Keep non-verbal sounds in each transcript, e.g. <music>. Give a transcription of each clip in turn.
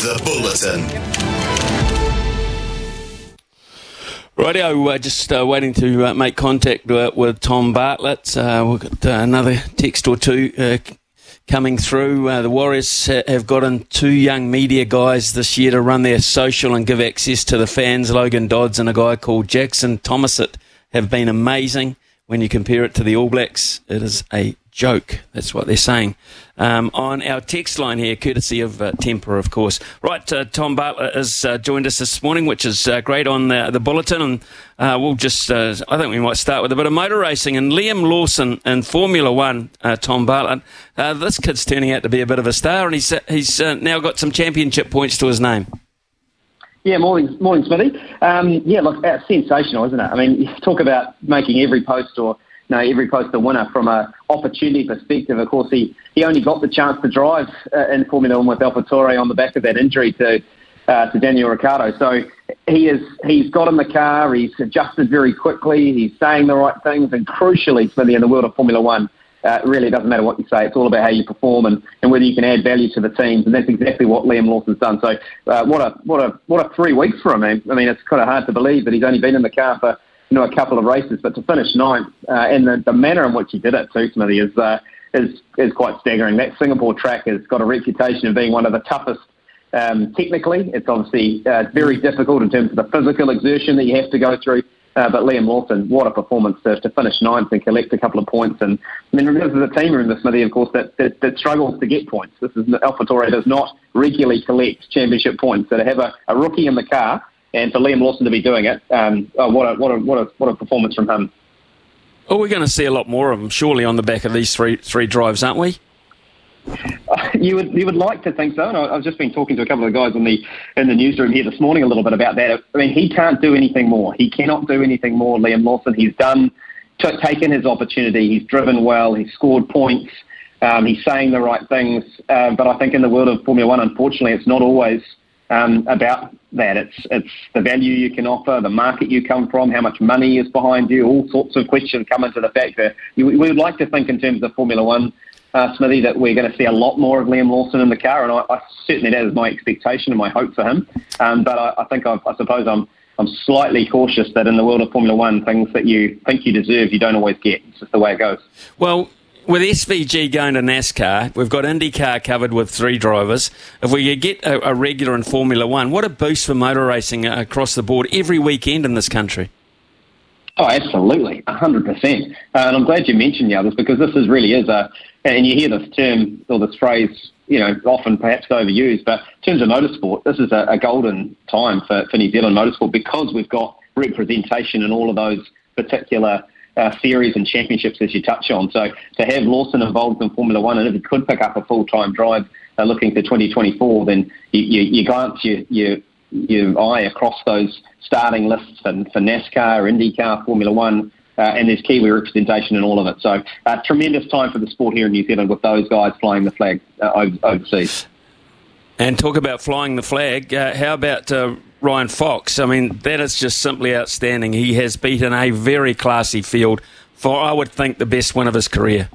The Bulletin. Radio, uh, just uh, waiting to uh, make contact uh, with Tom Bartlett. Uh, we've got uh, another text or two coming through. the Warriors have gotten two young media guys this year to run their social and give access to the fans. Logan Dodds and a guy called Jackson Thomasit have been amazing. When you compare it to the All Blacks, it is a joke. That's what they're saying. Um, on our text line here, courtesy of uh, Temper, of course. Right, uh, Tom Bartlett has uh, joined us this morning, which is uh, great on the, the bulletin. And uh, we'll just, uh, I think we might start with a bit of motor racing. And Liam Lawson in Formula One, Tom Bartlett, this kid's turning out to be a bit of a star, and he's, he's now got some championship points to his name. Yeah, morning, morning, Smithy. Um, yeah, look, sensational, isn't it? I mean, you <laughs> talk about making every post or know, every post a winner from an opportunity perspective. Of course, he, he only got the chance to drive uh, in Formula One with AlphaTauri on the back of that injury to uh, to Daniel Ricciardo. So he is he's got in the car. He's adjusted very quickly. He's saying the right things, and crucially, Smithy, in the world of Formula One. Uh, it doesn't matter what you say. It's all about how you perform and, and whether you can add value to the teams, and that's exactly what Liam Lawson's done. So, uh, what a what a what a three weeks for him. I mean, it's kind of hard to believe that he's only been in the car for you know, a couple of races, but to finish ninth uh, and the, the manner in which he did it too, Smithy, is, uh, is, is quite staggering. That Singapore track has got a reputation of being one of the toughest um, technically. It's obviously uh, very difficult in terms of the physical exertion that you have to go through. Uh, but Liam Lawson, what a performance to, to finish ninth and collect a couple of points. And I mean, this is a team in this Smithy, of course, that, that, that struggles to get points. This is AlphaTauri does not regularly collect championship points. So to have a, a rookie in the car and for Liam Lawson to be doing it, um, oh, what a what a what a what a performance from him. Well, we're going to see a lot more of him, surely, on the back of these three three drives, aren't we? <laughs> You would you would like to think so. And I, have just been talking to a couple of guys in the in the newsroom here this morning a little bit about that. I mean, he can't do anything more. He cannot do anything more. Liam Lawson. He's done t- taken his opportunity. He's driven well. He's scored points. Um, he's saying the right things. Uh, but I think in the world of Formula One, unfortunately, it's not always um, about that. It's it's the value you can offer, the market you come from, how much money is behind you. All sorts of questions come into the fact that we would like to think in terms of Formula One, uh, Smithy, that we're going to see a lot more of Liam Lawson in the car, and I, I certainly that is my expectation and my hope for him. Um, but I, I think I, I suppose I'm I'm slightly cautious that in the world of Formula One, things that you think you deserve, you don't always get. It's just the way it goes. Well, with SVG going to NASCAR, we've got IndyCar covered with three drivers. If we could get a, a regular in Formula One, what a boost for motor racing across the board every weekend in this country. Oh, absolutely, 100%. Uh, and I'm glad you mentioned the others because this is really is a, and you hear this term or this phrase, you know, often perhaps overused, but in terms of motorsport, this is a, a golden time for, for New Zealand motorsport because we've got representation in all of those particular uh, series and championships as you touch on. So to have Lawson involved in Formula One, and if he could pick up a full time drive uh, looking to 2024, then you, you, you glance your, your, your eye across those starting lists for, for NASCAR, IndyCar, Formula One. Uh, and there's Kiwi representation in all of it. So, uh, tremendous time for the sport here in New Zealand with those guys flying the flag uh, overseas. And talk about flying the flag. Uh, how about uh, Ryan Fox? I mean, that is just simply outstanding. He has beaten a very classy field for, I would think, the best win of his career.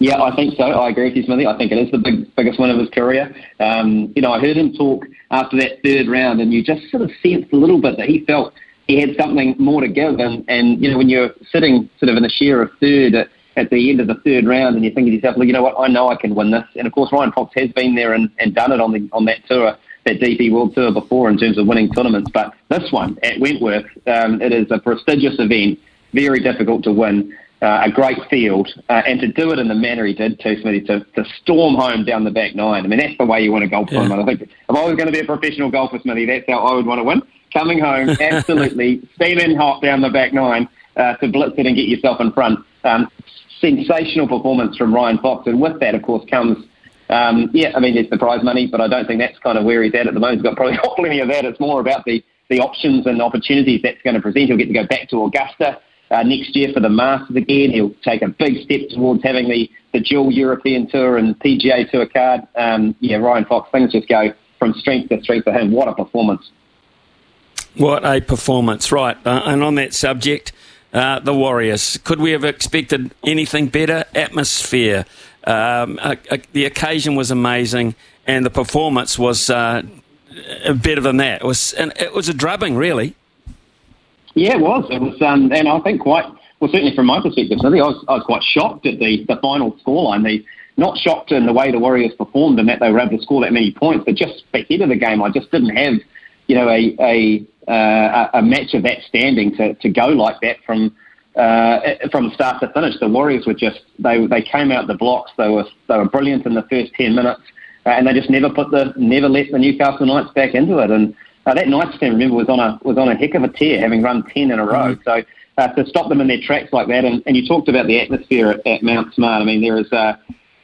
Yeah, I think so. I agree with you, Smithy. I think it is the big, biggest win of his career. Um, you know, I heard him talk after that third round, and you just sort of sensed a little bit that he felt he had something more to give. And, and you know, when you're sitting sort of in the share of third, at the end of the third round and you're thinking to yourself, well, you know what, I know I can win this. And of course, Ryan Fox has been there and, and done it on the on that tour, that DP World Tour before in terms of winning tournaments. But this one at Wentworth, um, it is a prestigious event, very difficult to win. Uh, a great field, uh, and to do it in the manner he did too, Smithy, to, to storm home down the back nine. I mean, that's the way you want to golf yeah. tournament. I think if I was going to be a professional golfer, Smithy, that's how I would want to win. Coming home, <laughs> absolutely steaming hot down the back nine uh, to blitz it and get yourself in front. Um, sensational performance from Ryan Fox, and with that, of course, comes um, yeah, I mean, there's the prize money, but I don't think that's kind of where he's at at the moment. He's got probably <laughs> not plenty of that. It's more about the the options and opportunities that's going to present. He'll get to go back to Augusta uh, next year for the Masters again. He'll take a big step towards having the, the dual European Tour and PGA Tour card. Um, yeah, Ryan Fox, things just go from strength to strength for him. What a performance! What a performance, right? Uh, and on that subject, uh, the Warriors. Could we have expected anything better? Atmosphere, Um, uh, uh, the occasion was amazing, and the performance was uh, better than that. It was, and it was a drubbing, really. Yeah, it was. It was, um, and I think quite well. Certainly from my perspective, I think I was, I was quite shocked at the the final scoreline. The not shocked in the way the Warriors performed and that they were able to score that many points, but just ahead of the game, I just didn't have, you know, a a, uh, a match of that standing to, to go like that from uh, from start to finish. The Warriors were just they they came out the blocks. They were they were brilliant in the first ten minutes, uh, and they just never put the never let the Newcastle Knights back into it. And uh, that Knights team, remember, was on a was on a heck of a tear, having run ten in a row. Mm-hmm. So. Uh, to stop them in their tracks like that, and, and you talked about the atmosphere at, at Mount Smart. I mean, there is uh,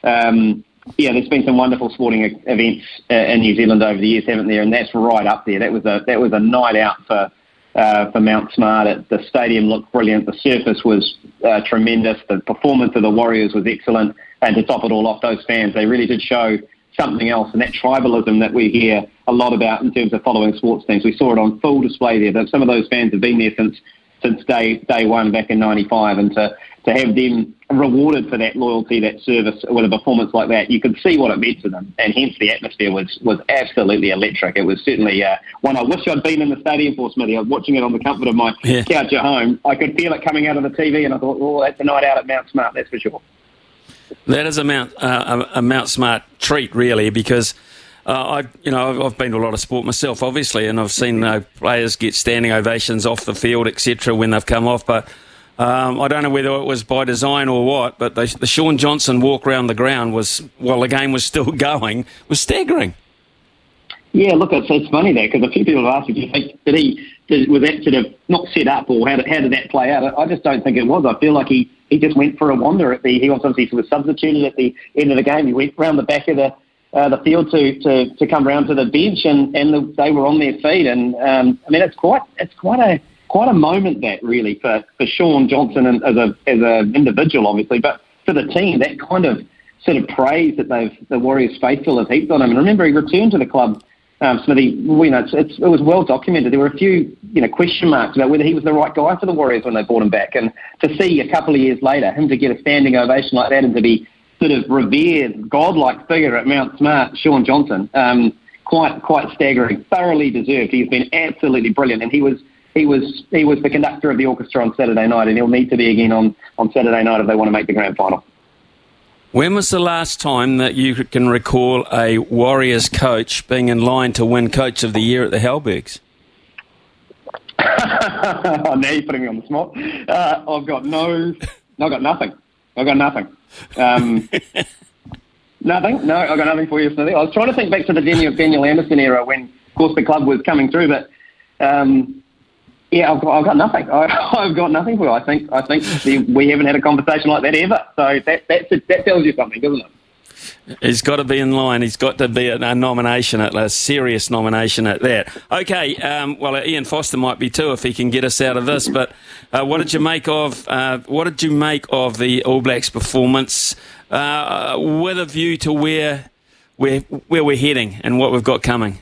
um, yeah, there's been some wonderful sporting events uh, in New Zealand over the years, haven't there? And that's right up there. That was a that was a night out for uh, for Mount Smart. It, the stadium looked brilliant. The surface was uh, tremendous. The performance of the Warriors was excellent. And to top it all off, those fans they really did show something else. And that tribalism that we hear a lot about in terms of following sports teams, we saw it on full display there. That some of those fans have been there since since day day one back in '95, and to to have them rewarded for that loyalty, that service with a performance like that, you could see what it meant to them, and hence the atmosphere was was absolutely electric. It was certainly uh, one I wish I'd been in the stadium for, Smithy. I was watching it on the comfort of my yeah. couch at home. I could feel it coming out of the TV, and I thought, oh, that's a night out at Mount Smart, that's for sure. That is a Mount uh, a Mount Smart treat, really, because. Uh, I, you know, I've been to a lot of sport myself, obviously, and I've seen uh, players get standing ovations off the field, etc., when they've come off. But um, I don't know whether it was by design or what, but the, the Shaun Johnson walk around the ground was, while the game was still <laughs> going, was staggering. Yeah, look, it's, it's funny there because a few people have asked me, think, did he, did, was that sort of not set up or how did, how did that play out? I just don't think it was. I feel like he, he just went for a wander at the, he obviously was substituted at the end of the game. He went round the back of the, uh, the field to, to, to come round to the bench and, and the, they were on their feet. And, um, I mean, it's quite, it's quite a, quite a moment that really for, for Shaun Johnson and as a as an individual, obviously, but for the team, that kind of sort of praise that they've the Warriors faithful have heaped on him. And remember, he returned to the club. Um, Smithy, you know, it's, it's, it was well documented. There were a few, you know, question marks about whether he was the right guy for the Warriors when they brought him back. And to see a couple of years later him to get a standing ovation like that and to be sort of revered, godlike figure at Mount Smart, Shaun Johnson, um, quite quite staggering. Thoroughly deserved. He's been absolutely brilliant, and he was he was he was the conductor of the orchestra on Saturday night, and he'll need to be again on, on Saturday night if they want to make the grand final. When was the last time that you can recall a Warriors coach being in line to win Coach of the Year at the Halbergs? <laughs> oh, now you're putting me on the spot. Uh, I've got no, I've got nothing. I've got nothing. Um, <laughs> nothing. No, I've got nothing for you. I was trying to think back to the Daniel, Daniel Anderson era when, of course, the club was coming through, but um, yeah, I've got, I've got nothing. <laughs> I, have got nothing for you. I think I think we haven't had a conversation like that ever. So that that's a, that tells you something, doesn't it? He's got to be in line. He's got to be a, nomination, at, a serious nomination at that. Okay, um, well, Ian Foster might be too if he can get us out of this. But uh, what did you make of uh, what did you make of the All Blacks' performance uh, with a view to where where where we're heading and what we've got coming?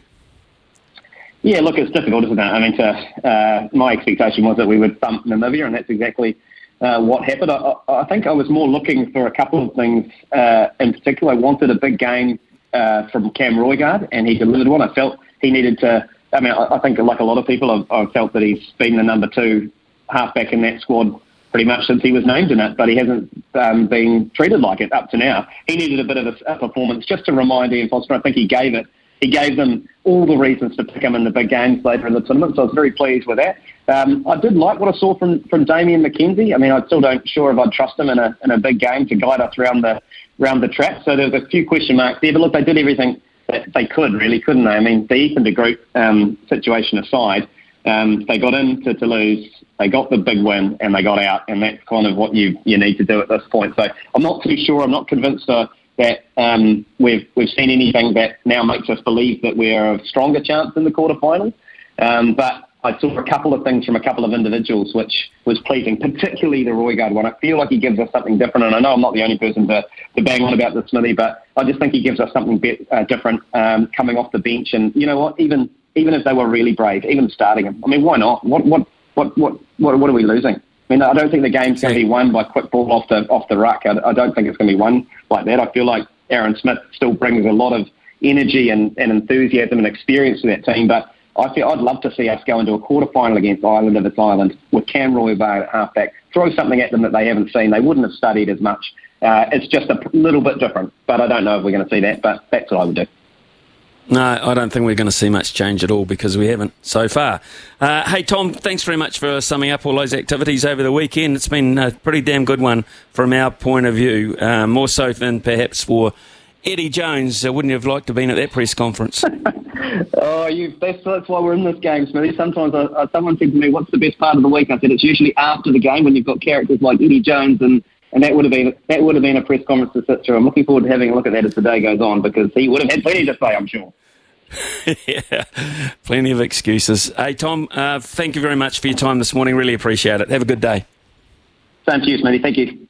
Yeah, look, it's difficult, isn't it? I mean, to, uh, my expectation was that we would bump Namibia, and that's exactly uh, what happened. I, I, think I was more looking for a couple of things. Uh, in particular, I wanted a big game uh, from Cam Roigard, and he delivered one. I felt he needed to. I mean, I, I think, like a lot of people, I've, I've felt that he's been the number two halfback in that squad pretty much since he was named in it, but he hasn't um, been treated like it up to now. He needed a bit of a, a performance just to remind Ian Foster. I think he gave it he gave them all the reasons to pick him in the big games later in the tournament. So I was very pleased with that. Um, I did like what I saw from from Damian McKenzie. I mean, I still don't sure if I'd trust him in a in a big game to guide us around the around the track. So there's a few question marks there. But look, they did everything that they could, really, couldn't they? I mean, the Ethan de Groot um, situation aside, um, they got in to lose. They got the big win and they got out, and that's kind of what you you need to do at this point. So I'm not too sure. I'm not convinced. Uh, that um, we've we've seen anything that now makes us believe that we're a stronger chance in the quarterfinals. Um, but I saw a couple of things from a couple of individuals which was pleasing, particularly the Roigard one. I feel like he gives us something different, and I know I'm not the only person to, to bang on about this, Smithy, but I just think he gives us something bit, uh, different um, coming off the bench. And you know what? Even even if they were really brave, even starting him, I mean, why not? What what what what what, what are we losing? I mean, I don't think the game's going to be won by quick ball off the off the ruck. I, I don't think it's going to be won like that. I feel like Aaron Smith still brings a lot of energy and, and enthusiasm and experience to that team, but I feel I'd love to see us go into a quarter final against Ireland if it's Ireland with Cam Roy-Vale at halfback. Throw something at them that they haven't seen. They wouldn't have studied as much. Uh, it's just a little bit different, but I don't know if we're going to see that. But that's what I would do. No, I don't think we're going to see much change at all because we haven't so far. Uh, hey, Tom, thanks very much for summing up all those activities over the weekend. It's been a pretty damn good one from our point of view, uh, more so than perhaps for Eddie Jones. Uh, wouldn't you have liked to have been at that press conference? <laughs> oh, you, that's, that's why we're in this game, Smithy. Sometimes I, someone said to me, what's the best part of the week? I said, it's usually after the game when you've got characters like Eddie Jones and and that would have been that would have been a press conference to sit through. I'm looking forward to having a look at that as the day goes on because he would have had plenty to say, I'm sure. <laughs> yeah, plenty of excuses. Hey, Tom, uh, thank you very much for your time this morning. Really appreciate it. Have a good day. Same to you, Smitty. Thank you.